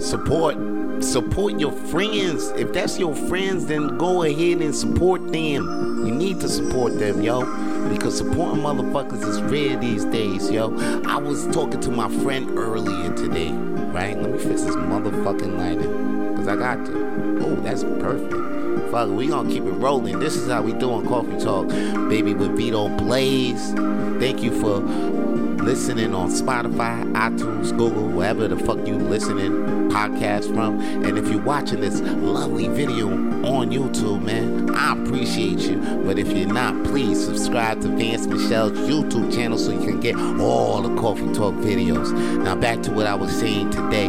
support support your friends. If that's your friends, then go ahead and support them. You need to support them, yo. Because supporting motherfuckers is rare these days, yo. I was talking to my friend earlier today, right? Let me fix this motherfucking lighting. Cause I got to. Oh, that's perfect. Fuck, we gonna keep it rolling. This is how we doing Coffee Talk, baby, with Vito Blaze. Thank you for listening on Spotify, iTunes, Google, wherever the fuck you listening podcast from. And if you're watching this lovely video on YouTube, man, I appreciate you. But if you're not, please subscribe to Vance Michelle's YouTube channel so you can get all the Coffee Talk videos. Now back to what I was saying today.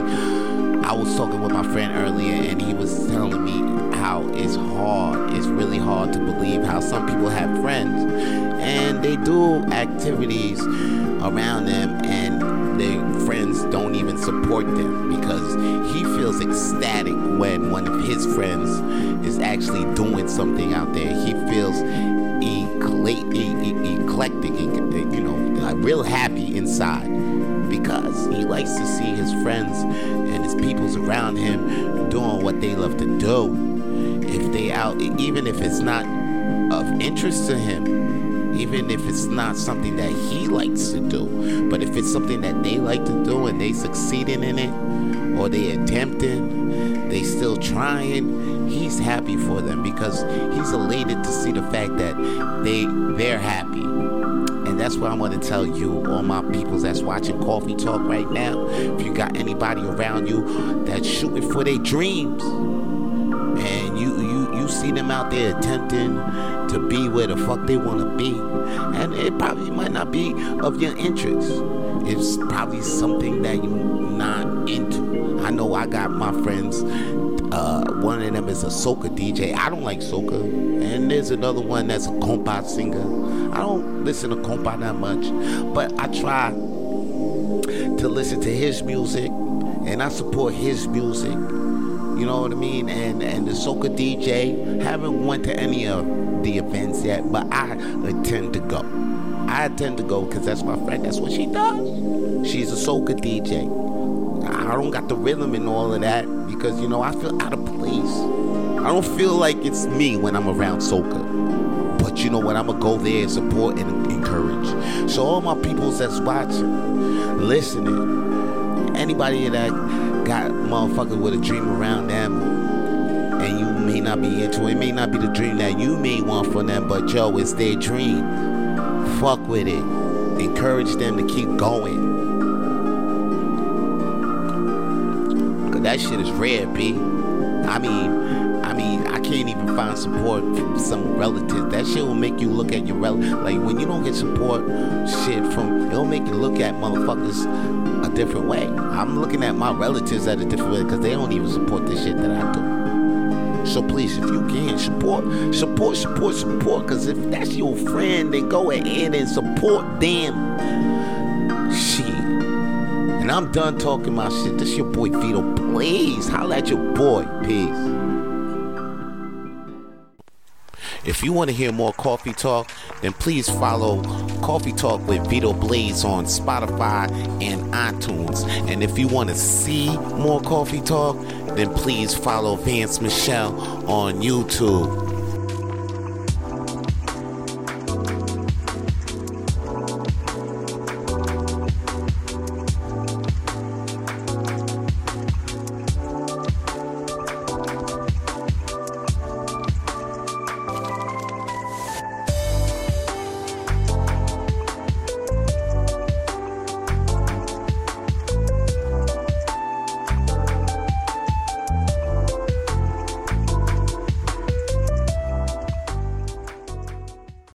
I was talking with my friend earlier and he was telling me how it's hard, it's really hard to believe how some people have friends and they do activities around them and their friends don't even support them because he feels ecstatic when one of his friends is actually doing something out there. He feels eclectic, you know, like real happy inside because he likes to see his friends and his peoples around him doing what they love to do. If they out, even if it's not of interest to him, even if it's not something that he likes to do, but if it's something that they like to do and they succeeding in it, or they attempting, they still trying, he's happy for them because he's elated to see the fact that they they're happy. That's what I want to tell you, all my peoples that's watching Coffee Talk right now. If you got anybody around you that's shooting for their dreams, and you you you see them out there attempting to be where the fuck they want to be, and it probably might not be of your interest. It's probably something that you're not into. I know I got my friends. Uh, one of them is a soca DJ. I don't like soca, and there's another one that's a compa singer. I don't listen to compa that much, but I try to listen to his music, and I support his music. You know what I mean? And and the soca DJ haven't went to any of the events yet, but I intend to go. I intend to go because that's my friend. That's what she does. She's a soca DJ. I don't got the rhythm and all of that because you know I feel out of place. I don't feel like it's me when I'm around soca. But you know what? I'm gonna go there and support and encourage. So all my peoples that's watching, listening, anybody that got motherfuckers with a dream around them and you may not be into it, it may not be the dream that you may want for them, but yo, it's their dream. Fuck with it. Encourage them to keep going. Cause that shit is rare, B. I mean, I mean, I can't even find support from some relatives. That shit will make you look at your relative. Like when you don't get support, shit from it'll make you look at motherfuckers a different way. I'm looking at my relatives at a different way because they don't even support the shit that I do. So please, if you can, support, support, support, support. Because if that's your friend, then go ahead and support them. I'm done talking my shit. This your boy Vito. Please, holla at your boy. Peace. If you want to hear more Coffee Talk, then please follow Coffee Talk with Vito Blaze on Spotify and iTunes. And if you want to see more Coffee Talk, then please follow Vance Michelle on YouTube.